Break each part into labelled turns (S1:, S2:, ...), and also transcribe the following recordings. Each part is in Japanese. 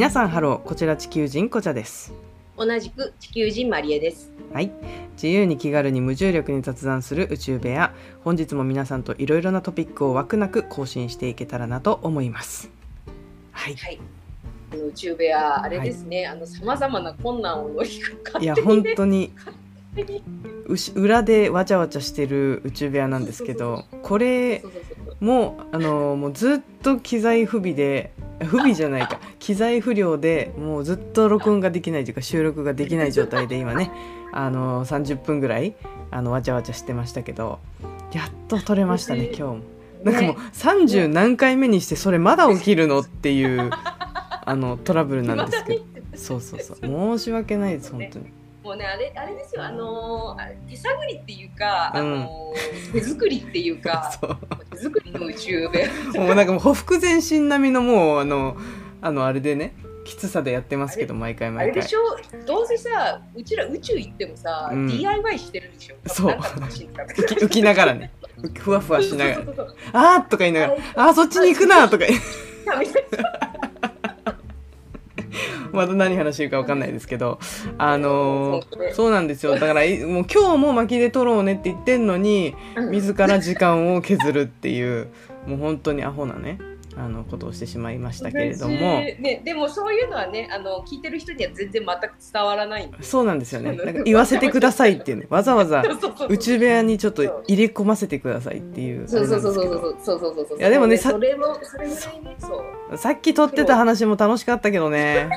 S1: 皆さんハロー。こちら地球人こちゃです。
S2: 同じく地球人マリエです。
S1: はい。自由に気軽に無重力に雑談する宇宙部屋本日も皆さんといろいろなトピックを枠なく交信していけたらなと思います。はい。
S2: はい。あの宇宙部屋あれですね、あのさまざまな困難を乗り越え
S1: いや本当に裏でわちゃわちゃしてる宇宙部屋なんですけどこれもうあのもうずっと機材不備で不備じゃないか。機材不良でもうずっと録音ができないというか収録ができない状態で今ねあの30分ぐらいあのわちゃわちゃしてましたけどやっと撮れましたね今日も。なんかもう30何回目にしてそれまだ起きるのっていうあのトラブルなんですけど。そうそうそう。申し訳ないです本当に。
S2: もうねあれあれですよ。あのー手探りっていうか、あのー手作りっていうか 作りの宇宙部屋
S1: もうなんかもうほふ前進並みのもうあのあのあれでねきつさでやってますけど毎回
S2: あれ
S1: 毎回
S2: でしょ？どうせさうちら宇宙行ってもさ、
S1: うん。
S2: DIY してるでしょ？
S1: そう。浮き浮きながらね。ふわふわしながら。
S2: そうそうそうそう「
S1: あー」とか言いながら「あーそっちに行くな」とか まだ何話してるか分かんないですけどあのーそうなんですよ。だからいもう今日も巻きで撮ろうねって言ってんのに自ら時間を削るっていうもう本当にアホなねあのことをしてしまいましたけれども。
S2: ね、でもそういうのはねあの聞いてる人には全然全く伝わらない
S1: そうなんですよね。なんか言わせてくださいっていうね。わざわざ宇宙部屋にちょっと入れ込ませてくださいっていう。あ
S2: そうそうそうそうそうそうそうそう
S1: いやでもねさっき撮ってた話も楽しかったけどね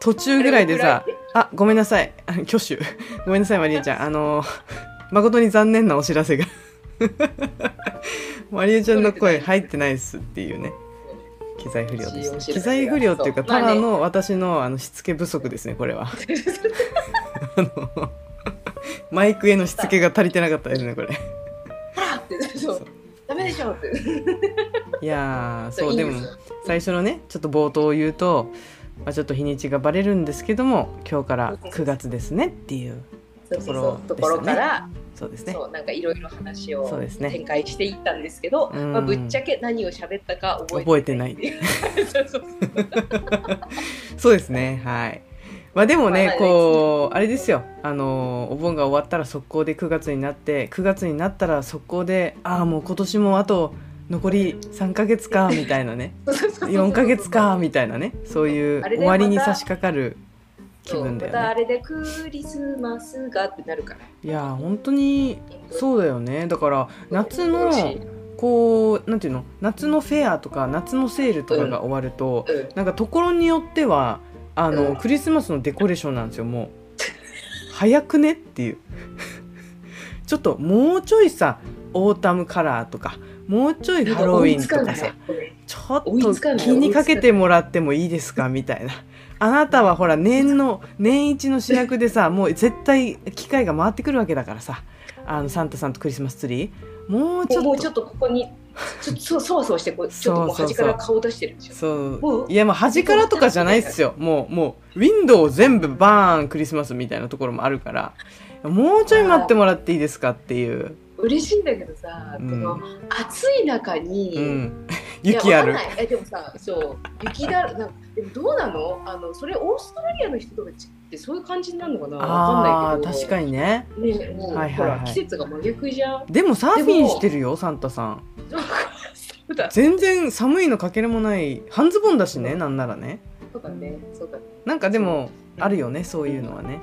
S1: 途中ぐらいでさあごめんなさいあ挙手ごめんなさいマリエちゃんあの誠に残念なお知らせがマリエちゃんの声入ってないっすっていうね機材不良です、ね、機材不良っていうかただの私のあのしつけ不足ですねこれは。あのマイクへのしつけが足りてなかったですねこれ。
S2: そう。ダメでしょって。
S1: いやー そうでも最初のねちょっと冒頭を言うと、まあ、ちょっと日にちがバレるんですけども今日から9月ですねっていうと
S2: こ
S1: ころ
S2: から
S1: そうですね。
S2: なんかいろいろ話を展開していったんですけど、
S1: うん。
S2: まあ、ぶっちゃけ何を喋ったか覚
S1: 覚えてな
S2: い。そう
S1: ですね。はい。まあでもね
S2: まあ
S1: こうあれですよ。あのお盆が終わったら速攻で9月になって9月になったら速攻でああもう今年もあと残り3ヶ月かみたいなね。
S2: そうそうそう
S1: 4ヶ月かみたいなね。そういう終わりに差し掛かる気分だよね。
S2: またあれでクリスマスがってなるから。
S1: いや本当にそうだよね。だから夏のこうなんていうの？夏のフェアとか夏のセールとかが終わると、
S2: うん
S1: なんかところによってはあの、
S2: うん。
S1: クリスマスのデコレーションなんですよ。もう早くねっていう。ちょっともうちょいさオータムカラーとかもうちょいハロウィンとかさちょっと気にかけてもらってもいいですか？みたいなあなたはほら年の年一の主役でさもう絶対機会が回ってくるわけだからさ。あのサンタさんとクリスマスツリー。もうちょっと。
S2: もうちょっとここにちょっとそうそわそわしてこう ちょっともう端から顔出してるんですよ
S1: そう。いやもう端からとかじゃないっすよ。もうもうウィンドウ全部バーンクリスマスみたいなところもあるからもうちょい待ってもらっていいですかっていう、
S2: 嬉しいんだけどさ、
S1: うん
S2: この暑い中に、
S1: うん、雪ある。
S2: えでもさそう雪だなんかでもどうなの？あのそれオーストラリアの人とかってそういう感じになるのかな？わかんないけど。
S1: 確かにね。
S2: にねもう、
S1: はいはいはい。
S2: ほら季節が真逆じゃん。
S1: でもサーフィンしてるよサンタさん。全然寒いのかけらもない半ズボンだしねなんならね。
S2: そうだねそうだね。
S1: なんかでもあるよねそういうのはね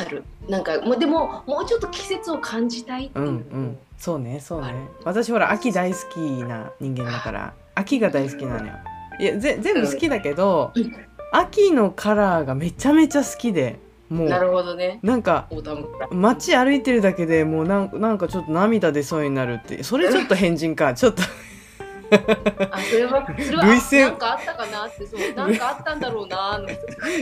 S2: ある。なんかもうでももうちょっと季節を感じたいって
S1: う
S2: いう、
S1: んうん。そうねそうね。私ほら秋大好きな人間だから秋が大好きなのよ。いやぜ全部好きだけど、
S2: うん。
S1: 秋のカラーがめちゃめちゃ好きでも
S2: な
S1: う
S2: るほどね。
S1: なんか街歩いてるだけでもうなんなんかちょっと涙出そうになるってそれちょっと変人か。ちょっと
S2: あそれはそれは
S1: 涙腺。
S2: なんかあったかなってそう なんかあったんだろうなの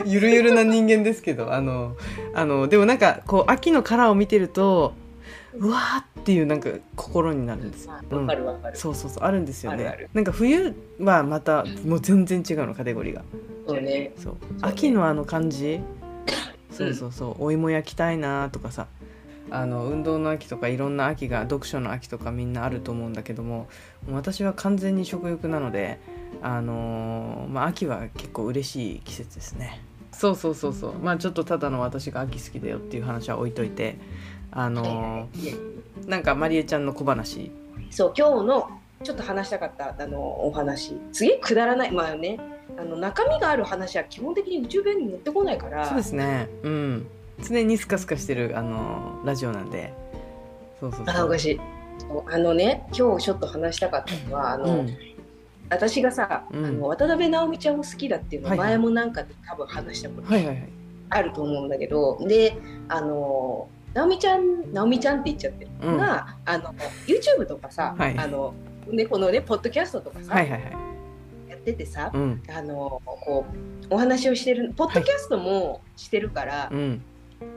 S1: ゆるゆるな人間ですけどあのあのでもなんかこう秋のカラーを見てるとうわーっていうなんか心になるんですよ、
S2: わ
S1: うん
S2: かるわかる、
S1: そうそうそうあるんですよね。
S2: あるある。
S1: なんか冬はまたもう全然違うのカテゴリーが。
S2: そうね。
S1: そう。
S2: ね。
S1: 秋のあの感じ？そうそうそう。お芋焼きたいなとかさあの運動の秋とかいろんな秋が読書の秋とかみんなあると思うんだけども私は完全に食欲なのであのーまあ秋は結構嬉しい季節ですね。そうそうそうそう。まあちょっとただの私が秋好きだよっていう話は置いといてあのー
S2: ね
S1: なんかまりえちゃんの小話。
S2: そう今日のちょっと話したかったあのお話。次くだらない。まあねあの中身がある話は基本的に宇宙弁に持ってこないから。
S1: そうですね。うん常にスカスカしてるあのーラジオなんで。そうそうそう。
S2: あおかしい。あのね今日ちょっと話したかったのはあの、
S1: うん。
S2: 私がさ、
S1: うん。
S2: あの渡辺直美ちゃんを好きだっていうのは
S1: はいはい。
S2: 前もなんかで多分話したこと
S1: はいはいはい。
S2: あると思うんだけど、であの直美ちゃん直美ちゃんって言っちゃってるのが、あの YouTube とかさ、
S1: はい。
S2: あのねこのねポッドキャストとかさ、
S1: はいはいはい。
S2: やっててさ、
S1: うん。
S2: あのこうお話をしてるポッドキャストもしてるから、
S1: うん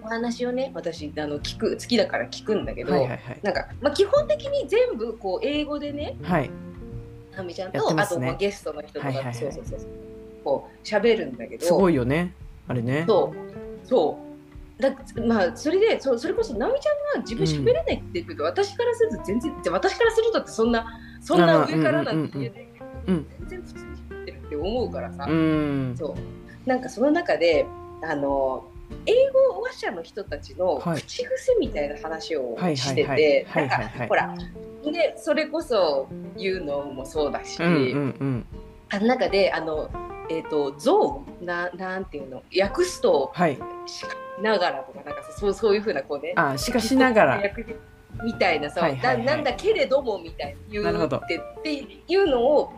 S2: お話をね私あの聞く好きだから聞くんだけど、
S1: はいはいはい。
S2: なんか、まあ、基本的に全部こう英語でね
S1: はい。
S2: 直美ちゃんと、
S1: ね。
S2: とまあゲストの人とか、
S1: はいはいはい。
S2: そうそうそうこう喋るんだけど
S1: すごいよねあれね。
S2: そうそう。だまあそれでそうそれこそ直美ちゃんが自分喋れないって言うけど、私からすると全然じゃあ私からするとってそんなそんな上からなんて言えないけど、
S1: うん。
S2: 全然普通に喋ってるって思うからさ、
S1: うん。
S2: そう。なんかその中であの英語話者の人たちの
S1: はい。
S2: 口癖みたいな話を
S1: はい
S2: して
S1: はい
S2: て
S1: はい。
S2: なんかほらでそれこそ言うのもそうだし、
S1: うんうんうん。
S2: あの中であのえっ、とゾウななんていうの訳すと
S1: はい。
S2: しかしながらとかなんかそうそういうふうなこうね
S1: あしかしながら。
S2: 訳みたいなさ、
S1: はいはいはい。
S2: ななんだけれどもみたいな言うってっていうのを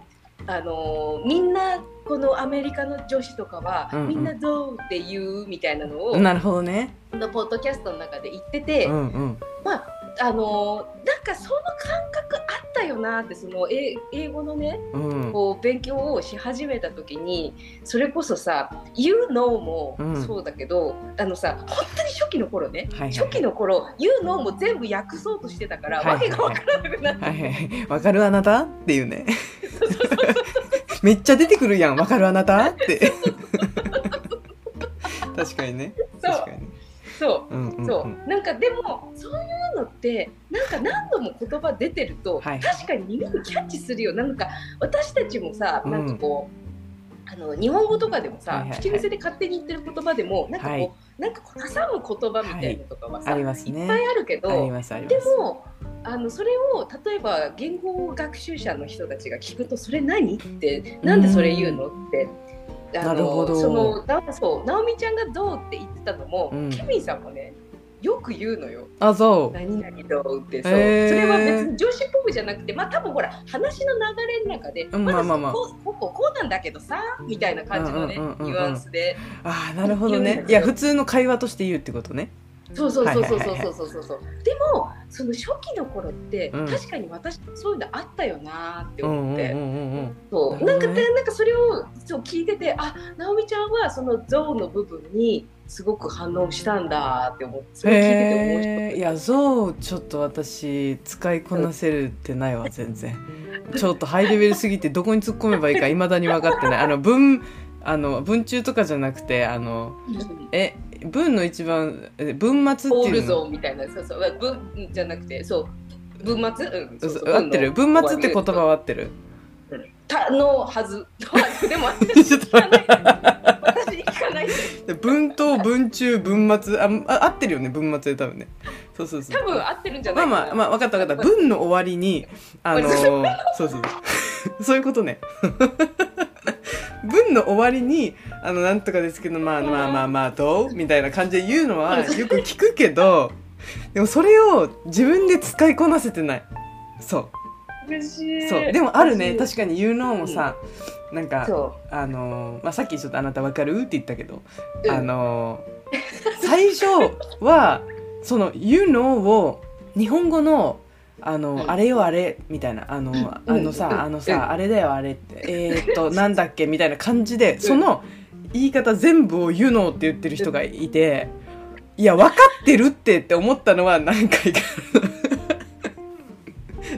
S2: あのーみんなこのアメリカの女子とかは、
S1: うんうん。
S2: みんなどうって言うみたいなのを、
S1: なるほどね。
S2: このポッドキャストの中で言ってて、
S1: うんうん。
S2: まああのーなんかその感覚あったよなってその英英語のね
S1: うん。
S2: こう勉強をし始めた時にそれこそさ「You know」も
S1: うん。
S2: そうだけど、あのさ本当に初期の頃ね、
S1: はいはい
S2: 初期の頃「You know」も全部訳そうとしてたから、
S1: はいはい
S2: わけが分からなくなって、
S1: はいはいわかるあなた？っていうね。めっちゃ出てくるやんわかるあなた？って。確かにね。確かに。ね
S2: そう。
S1: うんうん
S2: そう、
S1: ん
S2: なんかでもそういうのってなんか何度も言葉出てると、
S1: はい。
S2: 確かに耳にキャッチするよ。なんか私たちもさ
S1: うん。
S2: なんかこう、あの日本語とかでもさ、
S1: はいはいはい。
S2: 口癖で勝手に言ってる言葉でもなんかこう、
S1: はい。
S2: なんか挟む言葉みたいなのとかはさ、
S1: ありますね。
S2: いっぱいあるけど
S1: ありますありま
S2: ですもあのそれを例えば言語学習者の人たちが聞くとそれ何ってなんでそれ言うのって。あの
S1: なるほど。
S2: そのだそう直美ちゃんがどうって言ってたのも、
S1: うん。
S2: ケビンさんもねよく言うのよ。
S1: あそう。
S2: 何々どうってそう、
S1: へー。
S2: それは別に女子っぽくじゃなくてまあ多分ほら話の流れの中で、
S1: うんまあまあまあ。
S2: こうこうなんだけどさみたいな感じのね、
S1: うんうんうんうんうん
S2: ニュアンスで。
S1: あーなるほどね。いや普通の会話として言うってことね
S2: そうそうそうそうそうそうそうでもその初期の頃って、
S1: うん
S2: 確かに私そういうのあったよなって思って、
S1: うんうん
S2: そうなんか
S1: な
S2: んかそれをそう聞いててあ直美ちゃんはその象の部分にすごく反応したんだって思ってそれ聞いてて面白かった
S1: へえいや象ちょっと私使いこなせるってないわ全然ちょっとハイレベルすぎてどこに突っ込めばいいかいまだに分かってないあの文あの文中とかじゃなくてあのえ文の一番え文末っていうの？
S2: ゾーンみたいなそうそう。文じゃなくてそう。文末？うんそうそう。
S1: 合ってる。文末って言葉は合ってる。
S2: たのはず。でも 私聞かない。私聞かない。
S1: 文頭文中文末。ああ合ってるよね文末で多分ね。そうそうそう。
S2: 多分合ってるんじゃない
S1: まあまあまあ分かった分かった。文の終わりに あのー そうそう。そういうことね。文の終わりにあのなんとかですけどまあまあまあまあどう？みたいな感じで言うのはよく聞くけど でもそれを自分で使いこなせてない。そう。
S2: 嬉しい。
S1: そう。でもあるね。確かに言うのもさ、なんか
S2: そ
S1: あのーまあ、さっきちょっと「あなたわかる?」って言ったけど、
S2: うん。
S1: あのー最初は その「you know」を日本語のあの、
S2: うん。
S1: あれよあれみたいな。あの、あのさ、
S2: うん。
S1: あのさ、
S2: うん。
S1: あれだよあれって。えー、っと なんだっけ？みたいな感じでその言い方全部を「you know」って言ってる人がいていや分かってるってって思ったのは何回か。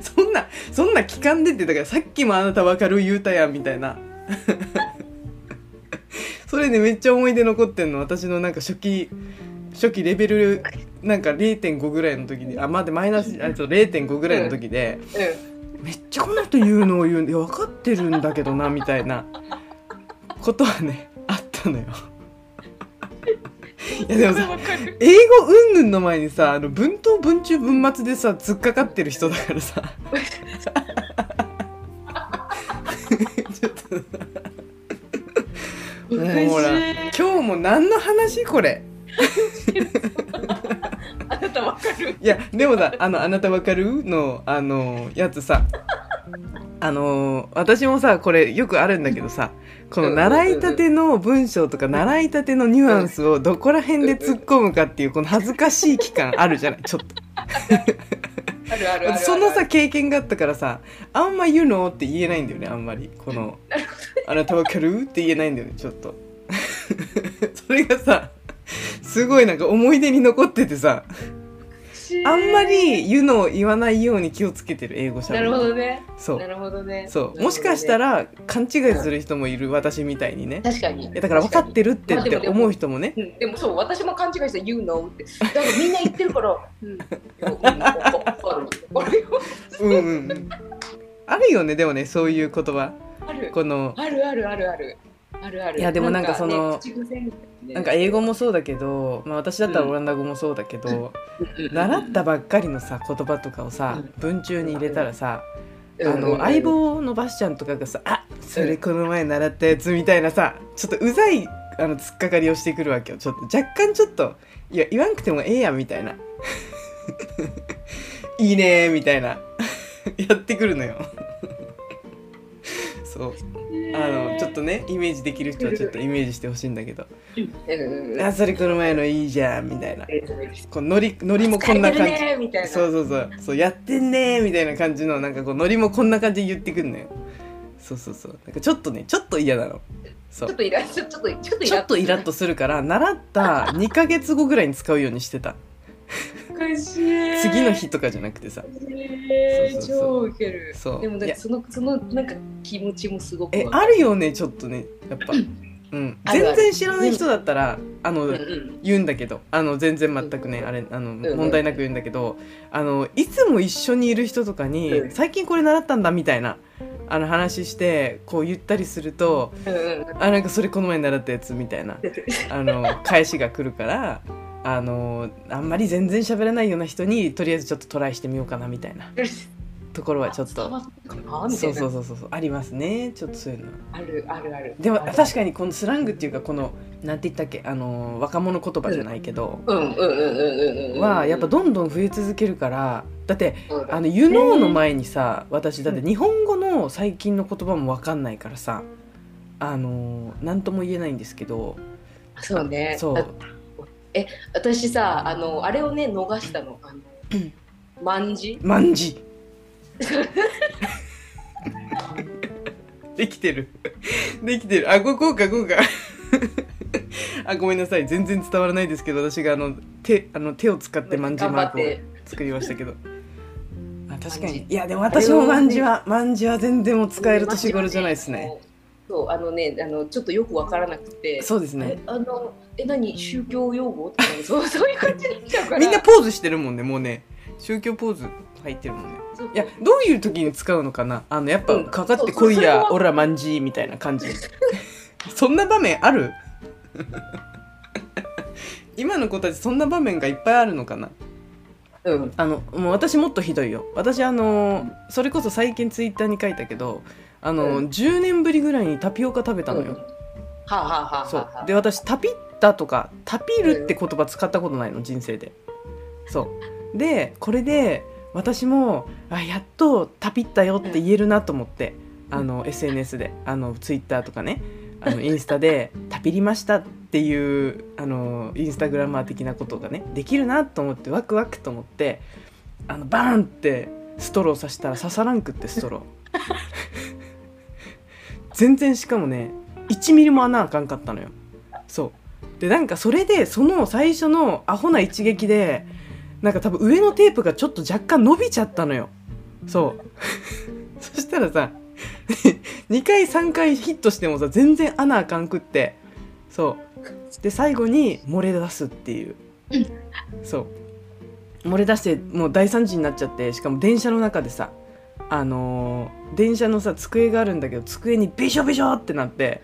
S1: そんなそんな聞かんでってだからさっきもあなた分かる言うたやんみたいな。それねめっちゃ思い出残ってんの私のなんか初期初期レベルなんか0.5ぐらいの時にあまでマイナスあと0.5ぐらいの時で、
S2: う
S1: めっちゃこの人言うのを言うんでいや分かってるんだけどなみたいなことはねたのよ。いやでもさ英語うんぬんの前にさあの文頭文中文末でさ突っかかってる人だからさ。ちょっともうほら今日も何の話これ？
S2: あなたわかる？
S1: いやでもさあの「あなたわかる?」のあのやつさ。あの私もさこれよくあるんだけどさこの習いたての文章とか習いたてのニュアンスをどこら辺で突っ込むかっていうこの恥ずかしい期間あるじゃない？ちょっと。
S2: あるあるある
S1: そのさ経験があったからさあんま言うのって言えないんだよねあんまり。この「あなたわかる?」って言えないんだよねちょっと。それがさすごいなんか思い出に残っててさあんまり言うのを言わないように気をつけてる英語しゃべ
S2: なるほどね。
S1: そう。
S2: なるほどね。
S1: そう。もしかした
S2: ら
S1: ら勘違いする人もいる私みたいにね。
S2: 確かに。
S1: だから分かってるってって思う人もね。
S2: うん、でもそう私も勘違いして言うのって。だからみんな言ってるから。うん うん。
S1: あるよねでもねそういう言葉。
S2: ある。
S1: この
S2: あるあるあるあるあるある。
S1: いやでもなんかその
S2: ねなね。
S1: なんか英語もそうだけど、まあ、私だったらオランダ語もそうだけど、
S2: うん
S1: 習ったばっかりのさ言葉とかをさ
S2: うん。
S1: 文中に入れたらさ、
S2: うん
S1: あの相棒のバスチャンとかがさ「あそれこの前習ったやつ」みたいなさちょっとうざいあの突っかかりをしてくるわけよ。ちょっと若干ちょっといや言わんくてもええやんみたいな。いいねーみたいな。やってくるのよ。そう。あのとねイメージできる人はちょっとイメージしてほしいんだけど「
S2: うん。
S1: あそれこの前のいいじゃん」みたいな。
S2: えー
S1: こうノリノリもこんな感じ。そうそうそう。そうやってんねーみたいな感じのなんかこうノリもこんな感じで言ってくんのよ。そうそうそう。なんかちょっとねちょっと嫌なの。そう。
S2: ちょっとイラちょっとちょっとイラ
S1: ッとするから習った2ヶ月後ぐらいに使うようにしてた。
S2: おかしい。
S1: 次の日とかじゃなくてさ。
S2: え超ウケる。
S1: そう。
S2: でもなんかそのそのなんか気持ちもすごく
S1: えあるよねちょっとね。やっぱ。うん。全然知らない人だったらあの、
S2: うんうん
S1: 言うんだけど。あの全然全くねあれあの
S2: ん
S1: 問題なく言うんだけど。あのいつも一緒にいる人とかに
S2: うん。
S1: 最近これ習ったんだみたいなあの話してこう言ったりすると
S2: うんうん。
S1: あなんかそれこの前習ったやつみたいな あの返しが来るからあのあんまり全然喋らないような人にとりあえずちょっとトライしてみようかなみたいな。ところはちょっと。そ
S2: いうな
S1: そうそうそうありますね。ちょっとそういうの。
S2: あるあるある。
S1: でも確かにこのスラングっていうかこのなんて言ったっけ？あの若者言葉じゃないけど、はやっぱどんどん増え続けるから。だってあの「you know」の前にさ私だって日本語の最近の言葉も分かんないからさ。あの何とも言えないんですけど。
S2: そうね。
S1: そう。
S2: あえ私さあのあれをね逃したの。あの万字「
S1: まん。じ」できてる。できてる。あここうかこうかあごめんなさい。全然伝わらないですけど私があの手あの手を使ってまんじマークを作りましたけど。あ確かに。いやでも私もまんじはまんじは全然もう使える年頃じゃないですね。
S2: そうあのねあのちょっとよくわからなくて。
S1: そうですね。
S2: えあのえ何？宗教用語？とかそうそういう感じになっちゃうから。
S1: みんなポーズしてるもんねもうね。宗教ポーズ入ってるもんね。いやどういう時に使うのかな？あのやっぱ
S2: うん。
S1: かかってこいやオラまんじみたいな感じ。そんな場面ある？今の子たちそんな場面がいっぱいあるのかな？
S2: うん。
S1: あのもう私もっとひどいよ。私あのそれこそ最近ツイッターに書いたけどあの、
S2: うん。
S1: 10年ぶりぐらいにタピオカ食べたのよ、
S2: うん。はあ、はあはあはあ
S1: そ
S2: はあ。
S1: う。で私タピったとかタピるって言葉使ったことないの人生で。そう。でこれで私もあやっとタピったよって言えるなと思って、あの SNS であのツイッターとかねあのインスタで「タピりました」っていうあのインスタグラマー的なことがねできるなと思ってワクワクと思ってあのバーンってストローさしたら刺さらんくってストロー。全然しかもね1ミリも穴あかんかったのよ。そうでなんかそれでその最初のアホな一撃でなんか多分上のテープがちょっと若干伸びちゃったのよ。そう。そしたらさ 2回3回ヒットしてもさ全然穴あかんくって。そう。で最後に漏れ出すっていう。そう。漏れ出してもう大惨事になっちゃってしかも電車の中でさあのー電車のさ机があるんだけど机にビショビショってなって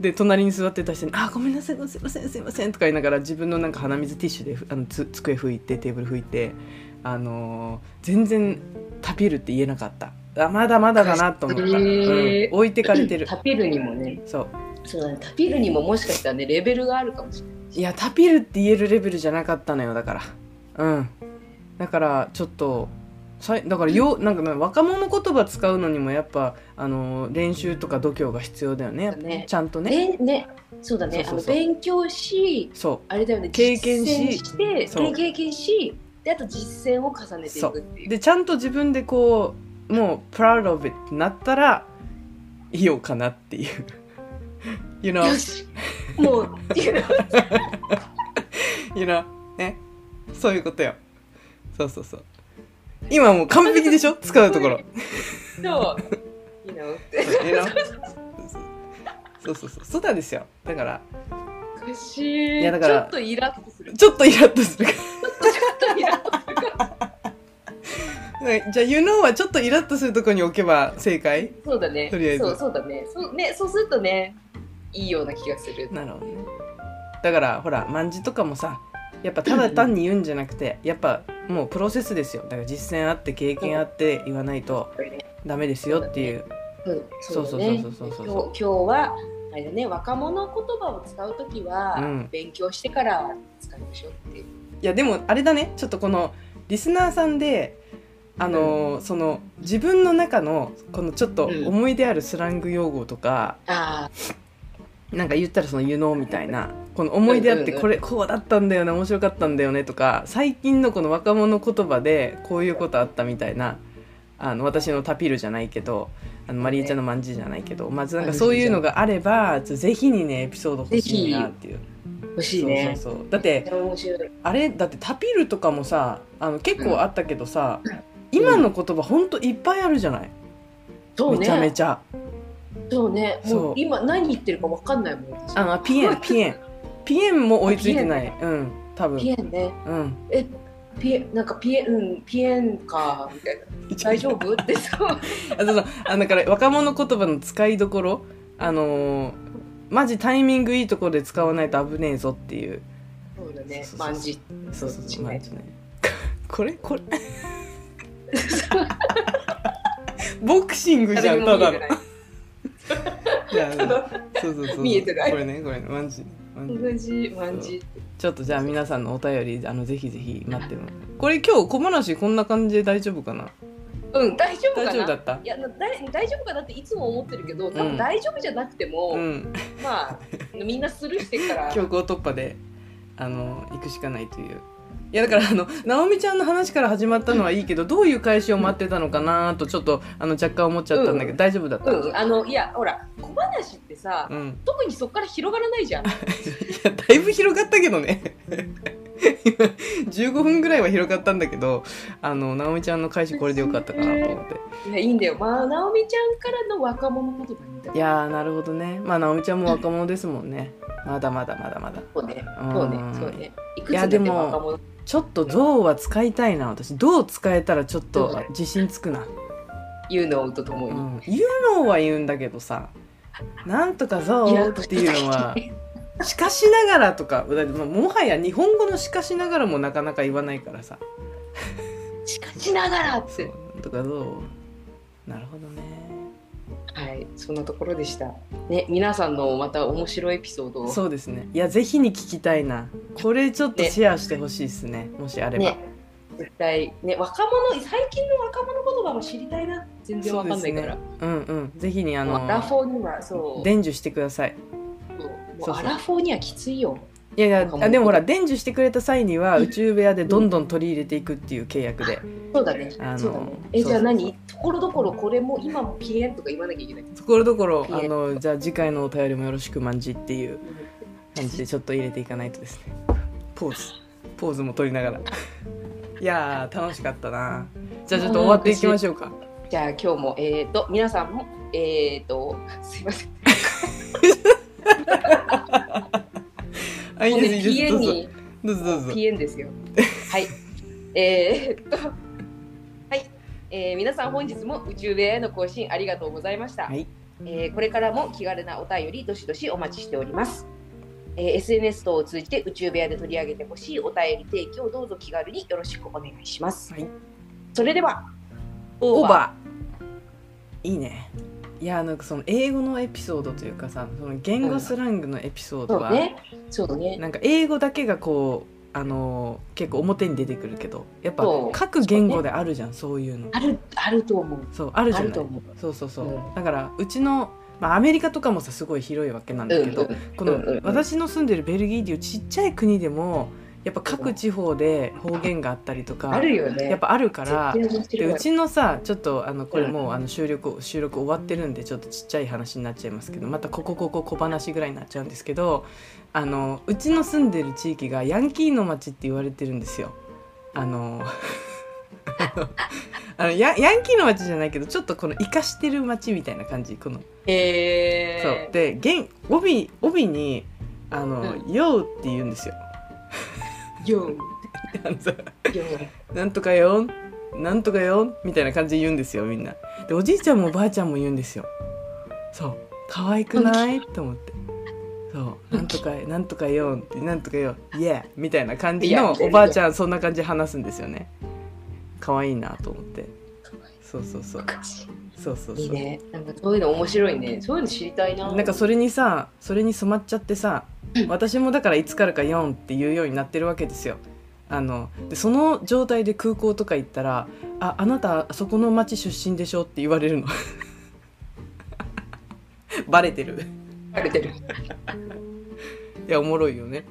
S1: で隣に座ってた人に「あごめんなさいすいませんすいません」とか言いながら自分のなんか鼻水ティッシュでふあのつ机拭いてテーブル拭いて、あのー全然タピるって言えなかった。あまだまだだなと思った、
S2: へー。
S1: うん。置いてかれてる。
S2: タピルにもね。
S1: そう。
S2: そうだね。タピルにももしかしたらねレベルがあるかもしれない
S1: いやタピるって言えるレベルじゃなかったのよだから。うん。だからちょっとだからよなんかね若者言葉使うのにもやっぱあの練習とか度胸が必要だよね。
S2: ね。
S1: ちゃんとね。
S2: ねねそうだね。
S1: そう
S2: 勉強し
S1: そ
S2: あれだよね。
S1: 経験し
S2: して経験しであと実践を重ねていくっていう。う。
S1: でちゃんと自分でこうもう proud of it ってなったら言おうかなっていう。you know?
S2: よし。もう
S1: you know? ね。そういうことよ。そうそうそう今もう完璧でしょ？使うところ。
S2: そう。いい
S1: そうそうそう。そうなんですよ。だから。
S2: おかしい。
S1: いやだから。
S2: ちょっとイラッとする。
S1: ちょっとイラッとする。か
S2: ちょっとイラッとする。か
S1: じゃあ You know はちょっとイラッとするところに置けば正解？
S2: そうだね。
S1: とりあえず。
S2: そうそうだね。そうねそうするとねいいような気がする。
S1: なるほどね。だからほら万字とかもさやっぱただ単に言うんじゃなくてやっぱもうプロセスですよ。だから実践あって経験あって言わないとダメですよっていう。
S2: うん。
S1: そうそうそうそうそうそう
S2: 今日今日はあれだね若者言葉を使うときは、
S1: うん。
S2: 勉強してから使いましょうっていう。
S1: いやでもあれだね。ちょっとこのリスナーさんであのーその自分の中のこのちょっと
S2: うん。
S1: 思い出あるスラング用語とか、
S2: あ
S1: なんか言ったらその「湯のみたいなこの思い出あって
S2: うんうんうん
S1: これこうだったんだよね面白かったんだよねとか最近のこの若者言葉でこういうことあったみたいなあの私のタピルじゃないけどあのマリエちゃんのまんじじゃないけどまずなんかそういうのがあればぜひにねエピソード欲しいなっていう。
S2: 欲しいね。
S1: そうそうそう。だってあれだってタピルとかもさあの結構あったけどさ、今の言葉ほんといっぱいあるじゃない、
S2: そうね。
S1: めちゃめちゃ。
S2: そうね。
S1: そう
S2: もう。今何言ってるかわかんないもん私。
S1: あのピエンピエンピエンも追いついてない。うん多分。
S2: ピエンね。
S1: うん。
S2: えピエンなんかピエンうんピエンかみたいな。大丈夫？ってそう。
S1: あそうそう。あだから若者言葉の使いどころ？あのーマジタイミングいいところで使わないと危ねえぞっていう。
S2: そうだね。
S1: そうそうそう。そうマ
S2: ね。
S1: ジね。これ？これ？ボクシングじゃんただの。そうそうそう。
S2: 見えてない。
S1: これねこれね。マジちょっとじゃあ皆さんのお便りあのぜひぜひ待ってますこれ今日小話こんな感じで大丈夫かな？
S2: うん大丈夫かな？
S1: 大丈夫だった？
S2: いやな大大丈夫かなっていつも思ってるけど多
S1: うん。
S2: 分大丈夫じゃなくても、
S1: うん。
S2: まあみんなスルーしてるから。
S1: 強行突破であの行くしかないといういやだからあの直美ちゃんの話から始まったのはいいけどどういう返しを待ってたのかなとちょっとあの若干思っちゃったんだけど、
S2: うん
S1: 大丈夫だった、
S2: うんあのいやほら小話ってさ、
S1: うん、
S2: 特にそこから広がらないじゃん。
S1: いやだいぶ広がったけどね。今15分ぐらいは広がったんだけどあの直美ちゃんの返しこれでよかったかなと思って。
S2: いやいいんだよ。まあ直美ちゃんからの若者言葉みたい
S1: いやーなるほどね。まあ直美ちゃんも若者ですもんね。まだまだまだまだ。
S2: そうね。
S1: うん。
S2: そうね。そうね。いくつ
S1: でも
S2: 若者？
S1: ちょっと象は使いたいな。私どう使えたらちょっと自信つくな。
S2: 言うのとともに、
S1: う。ん、言うのは言うんだけどさ。なんとか象っていうのは しかしながらとか。もはや日本語のしかしながらもなかなか言わないからさ。
S2: しかしながらって。
S1: とかどうなるほどね
S2: はいそんなところでした。ね皆さんのまた面白いエピソードを。
S1: そうですね。いやぜひに聞きたいな。これちょっとシェアしてほしいですね。もしあれば、
S2: ね。絶対。ね若者最近の若者言葉も知りたいな。全然わかんないから、
S1: うんうん。ぜひにあの
S2: もうアラフォーにはそう。
S1: 伝授してください。
S2: そう。も
S1: う
S2: アラフォーにはきついよ
S1: いやいやあでもほら伝授してくれた際には宇宙部屋でどんどん取り入れていくっていう契約で。
S2: そうだね。
S1: あの
S2: そうだね。えじゃあ何？ところどころこれも今もピエンとか言わなきゃいけない？
S1: ところどころあのじゃあ次回のお便りもよろしくまんじっていう感じでちょっと入れていかないとですね。ポーズ。ポーズも取りながら。いやー楽しかったな。じゃあちょっと終わっていきましょうか。
S2: じゃあ今日もえっ、ー、と皆さんもえっ、ー、とすいません
S1: あいいですいい
S2: ピ
S1: ですどうぞ
S2: エンに
S1: どうぞどうぞ。
S2: ピエンですよ。はい。えー、っと、はい、えー皆さん本日も宇宙部屋への更新ありがとうございました。
S1: はい。
S2: えーこれからも気軽なお便りどしどしお待ちしております。えー SNS 等を通じて宇宙部屋で取り上げてほしいお便り提供どうぞ気軽によろしくお願いします。
S1: はい。
S2: それでは、
S1: オーバー。いいねいやなんかその英語のエピソードというかさその言語スラングのエピソードは、
S2: そうね。そうね。
S1: なんか英語だけがこうあのー結構表に出てくるけどやっぱ各言語であるじゃんそういうの
S2: ある、あると思う。
S1: そうあるじゃない
S2: あると思う。
S1: そうそうそう、
S2: うん
S1: だからうちの、まあ、アメリカとかもさすごい広いわけなんだけど、
S2: うんうん
S1: この、
S2: うんうんうん
S1: 私の住んでるベルギーっていうちっちゃい国でもやっぱ各地方で方言があったりとか
S2: あるよね。
S1: やっぱあるから
S2: 絶対面白いう
S1: でちのさちょっとあのこれもうあの収録収録終わってるんでちょっとちっちゃい話になっちゃいますけどまたここここ小話ぐらいになっちゃうんですけどあのうちの住んでる地域がヤンキーの町って言われてるんですよ。あのあのヤヤンキーの町じゃないけどちょっとこの生かしてる町みたいな感じこの
S2: へ
S1: そうで現帯帯にあの
S2: う「
S1: よう」って言うんですよ。なんとかよなんとかよみたいな感じで言うんですよみんな。でおじいちゃんもおばあちゃんも言うんですよ。そう。可愛くない？って思って。そう。なんとかなんとかよってなんとかよイエーみたいな感じのおばあちゃんそんな感じで話すんですよね。可愛いなと思って。そうそうそう。そうそうそう。
S2: いいね。なんかそういうの面白いね。そういうの知りたいな。
S1: なんかそれにさそれに染まっちゃってさ私もだからいつからか4って言うようになってるわけですよ。あのでその状態で空港とか行ったら「ああなたあそこの町出身でしょ」って言われるの。バレてる。
S2: バレてる。
S1: いやおもろいよね